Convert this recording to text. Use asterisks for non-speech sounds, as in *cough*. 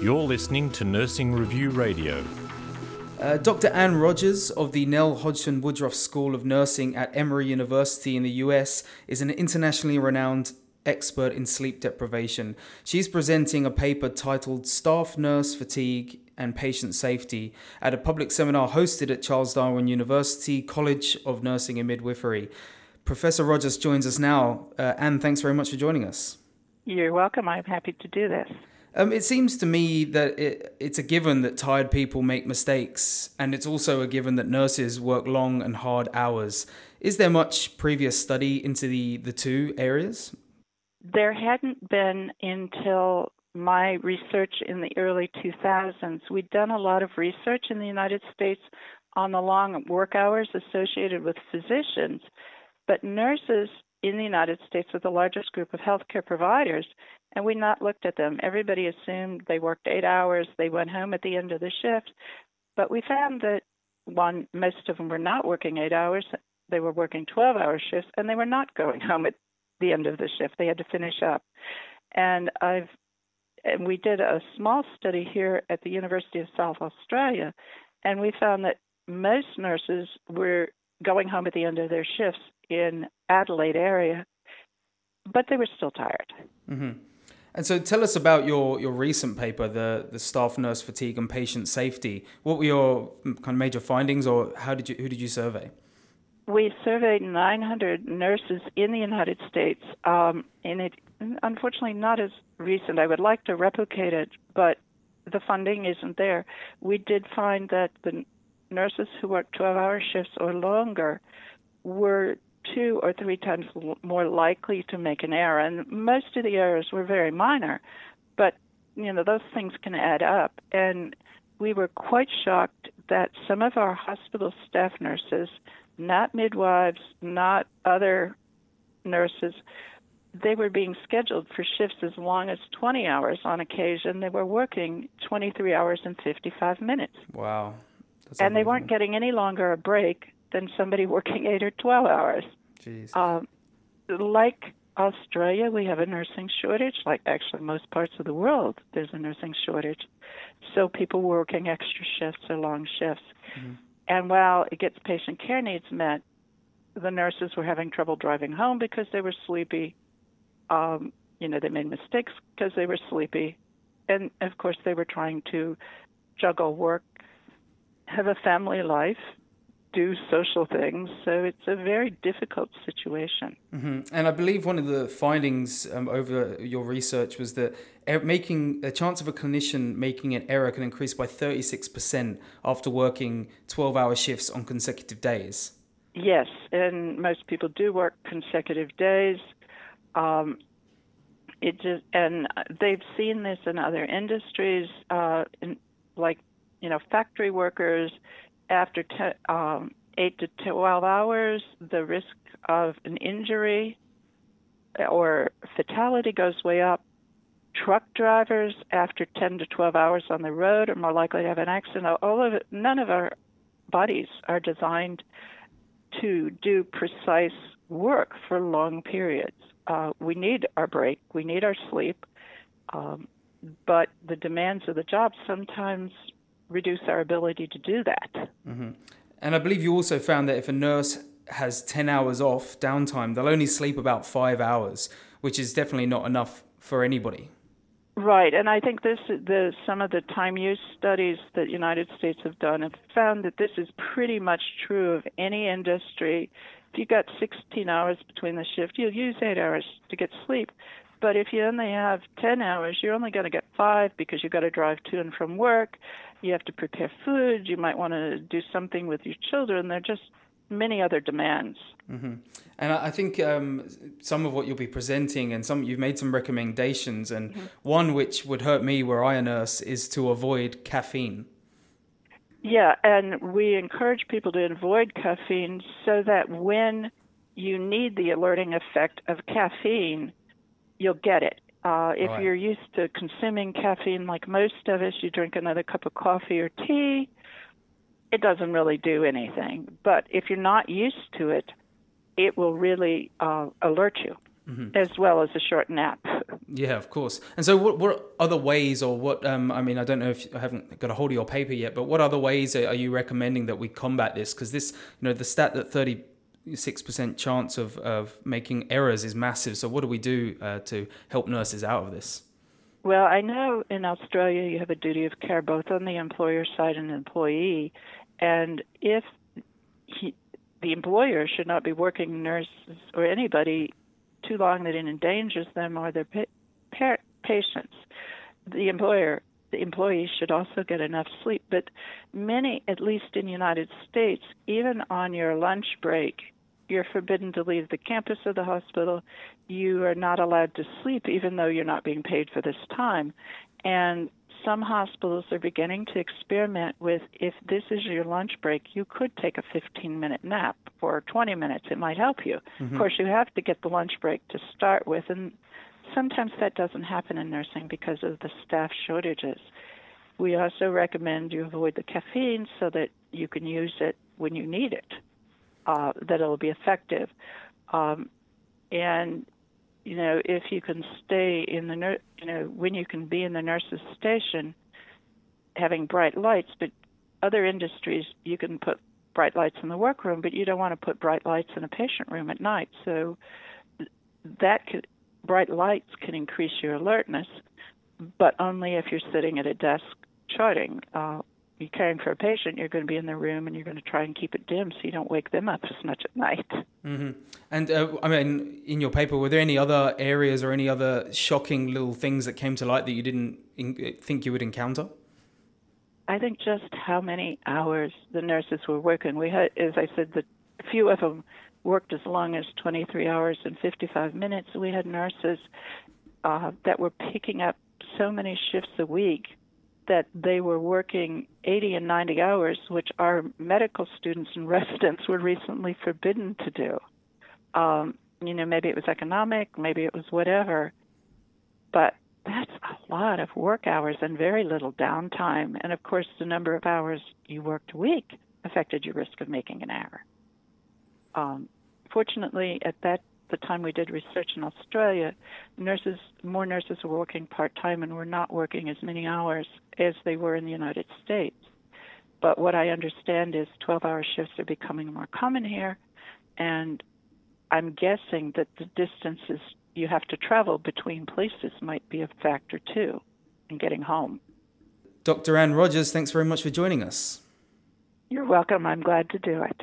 You're listening to Nursing Review Radio. Uh, Dr. Ann Rogers of the Nell Hodgson Woodruff School of Nursing at Emory University in the US is an internationally renowned expert in sleep deprivation. She's presenting a paper titled Staff Nurse Fatigue and Patient Safety at a public seminar hosted at Charles Darwin University College of Nursing and Midwifery. Professor Rogers joins us now. Uh, Ann, thanks very much for joining us. You're welcome. I'm happy to do this. Um, it seems to me that it, it's a given that tired people make mistakes, and it's also a given that nurses work long and hard hours. Is there much previous study into the, the two areas? There hadn't been until my research in the early 2000s. We'd done a lot of research in the United States on the long work hours associated with physicians, but nurses in the United States with the largest group of healthcare providers, and we not looked at them. Everybody assumed they worked eight hours, they went home at the end of the shift, but we found that one, most of them were not working eight hours. They were working 12 hour shifts, and they were not going home at the end of the shift. They had to finish up. And I've and we did a small study here at the University of South Australia, and we found that most nurses were going home at the end of their shifts in Adelaide area, but they were still tired. Mm-hmm. And so, tell us about your, your recent paper, the the staff nurse fatigue and patient safety. What were your kind of major findings, or how did you who did you survey? We surveyed 900 nurses in the United States, um, and it unfortunately not as recent. I would like to replicate it, but the funding isn't there. We did find that the nurses who worked 12-hour shifts or longer were two or three times more likely to make an error, and most of the errors were very minor, but you know those things can add up, and we were quite shocked that some of our hospital staff nurses, not midwives, not other nurses, they were being scheduled for shifts as long as 20 hours on occasion. They were working 23 hours and 55 minutes. Wow. That's and they weren't getting any longer a break than somebody working 8 or 12 hours. Jeez. Um, like Australia, we have a nursing shortage. Like actually most parts of the world, there's a nursing shortage. So people working extra shifts or long shifts. Mm-hmm. And while it gets patient care needs met, the nurses were having trouble driving home because they were sleepy. Um, you know, they made mistakes because they were sleepy. And of course, they were trying to juggle work, have a family life, do social things. So it's a very difficult situation. Mm-hmm. And I believe one of the findings um, over your research was that er- making a chance of a clinician making an error can increase by 36% after working 12 hour shifts on consecutive days. Yes, and most people do work consecutive days. Um, it just, and they've seen this in other industries, uh, in, like you know factory workers after te- um, 8 to 12 hours, the risk of an injury or fatality goes way up. Truck drivers, after 10 to 12 hours on the road, are more likely to have an accident. All of it, none of our bodies are designed to do precise work for long periods. Uh, we need our break, we need our sleep, um, but the demands of the job sometimes reduce our ability to do that. Mm-hmm. And I believe you also found that if a nurse has 10 hours off downtime, they'll only sleep about five hours, which is definitely not enough for anybody. Right, and I think this the some of the time use studies that United States have done have found that this is pretty much true of any industry. If you got 16 hours between the shift, you'll use eight hours to get sleep. But if you only have 10 hours, you're only going to get five because you've got to drive to and from work. You have to prepare food. You might want to do something with your children. There are just many other demands. Mm-hmm. And I think um, some of what you'll be presenting, and some you've made some recommendations, and mm-hmm. one which would hurt me where I a nurse is to avoid caffeine. Yeah, and we encourage people to avoid caffeine so that when you need the alerting effect of caffeine, you'll get it. Uh, if right. you're used to consuming caffeine like most of us, you drink another cup of coffee or tea, it doesn't really do anything. But if you're not used to it, it will really uh, alert you, mm-hmm. as well as a short nap Yeah, of course. And so, what what other ways, or what? Um, I mean, I don't know if I haven't got a hold of your paper yet, but what other ways are you recommending that we combat this? Because this, you know, the stat that thirty six percent chance of of making errors is massive. So, what do we do uh, to help nurses out of this? Well, I know in Australia you have a duty of care both on the employer side and employee, and if he, the employer should not be working nurses or anybody too long that it endangers them or their pa- pa- patients. The employer, the employees should also get enough sleep. But many, at least in the United States, even on your lunch break, you're forbidden to leave the campus of the hospital. You are not allowed to sleep, even though you're not being paid for this time. And some hospitals are beginning to experiment with if this is your lunch break, you could take a 15 minute nap for 20 minutes. It might help you. Mm-hmm. Of course, you have to get the lunch break to start with, and sometimes that doesn't happen in nursing because of the staff shortages. We also recommend you avoid the caffeine so that you can use it when you need it, uh, that it'll be effective. Um, and you know, if you can stay in the, nur- you know, when you can be in the nurse's station, having bright lights, but other industries you can put bright lights in the workroom, but you don't want to put bright lights in a patient room at night. So that could, bright lights can increase your alertness, but only if you're sitting at a desk charting. Uh, you're caring for a patient, you're going to be in the room and you're going to try and keep it dim so you don't wake them up as much at night. Mm-hmm. And uh, I mean, in your paper, were there any other areas or any other shocking little things that came to light that you didn't in- think you would encounter? I think just how many hours the nurses were working. We had, as I said, the few of them worked as long as 23 hours and 55 minutes. We had nurses uh, that were picking up so many shifts a week that they were working 80 and 90 hours, which our medical students and *laughs* residents were recently forbidden to do. Um, you know, maybe it was economic, maybe it was whatever, but that's a lot of work hours and very little downtime. And of course, the number of hours you worked a week affected your risk of making an error. Um, fortunately, at that the time we did research in Australia, nurses, more nurses were working part time and were not working as many hours as they were in the United States. But what I understand is 12 hour shifts are becoming more common here, and I'm guessing that the distances you have to travel between places might be a factor too in getting home. Dr. Ann Rogers, thanks very much for joining us. You're welcome. I'm glad to do it.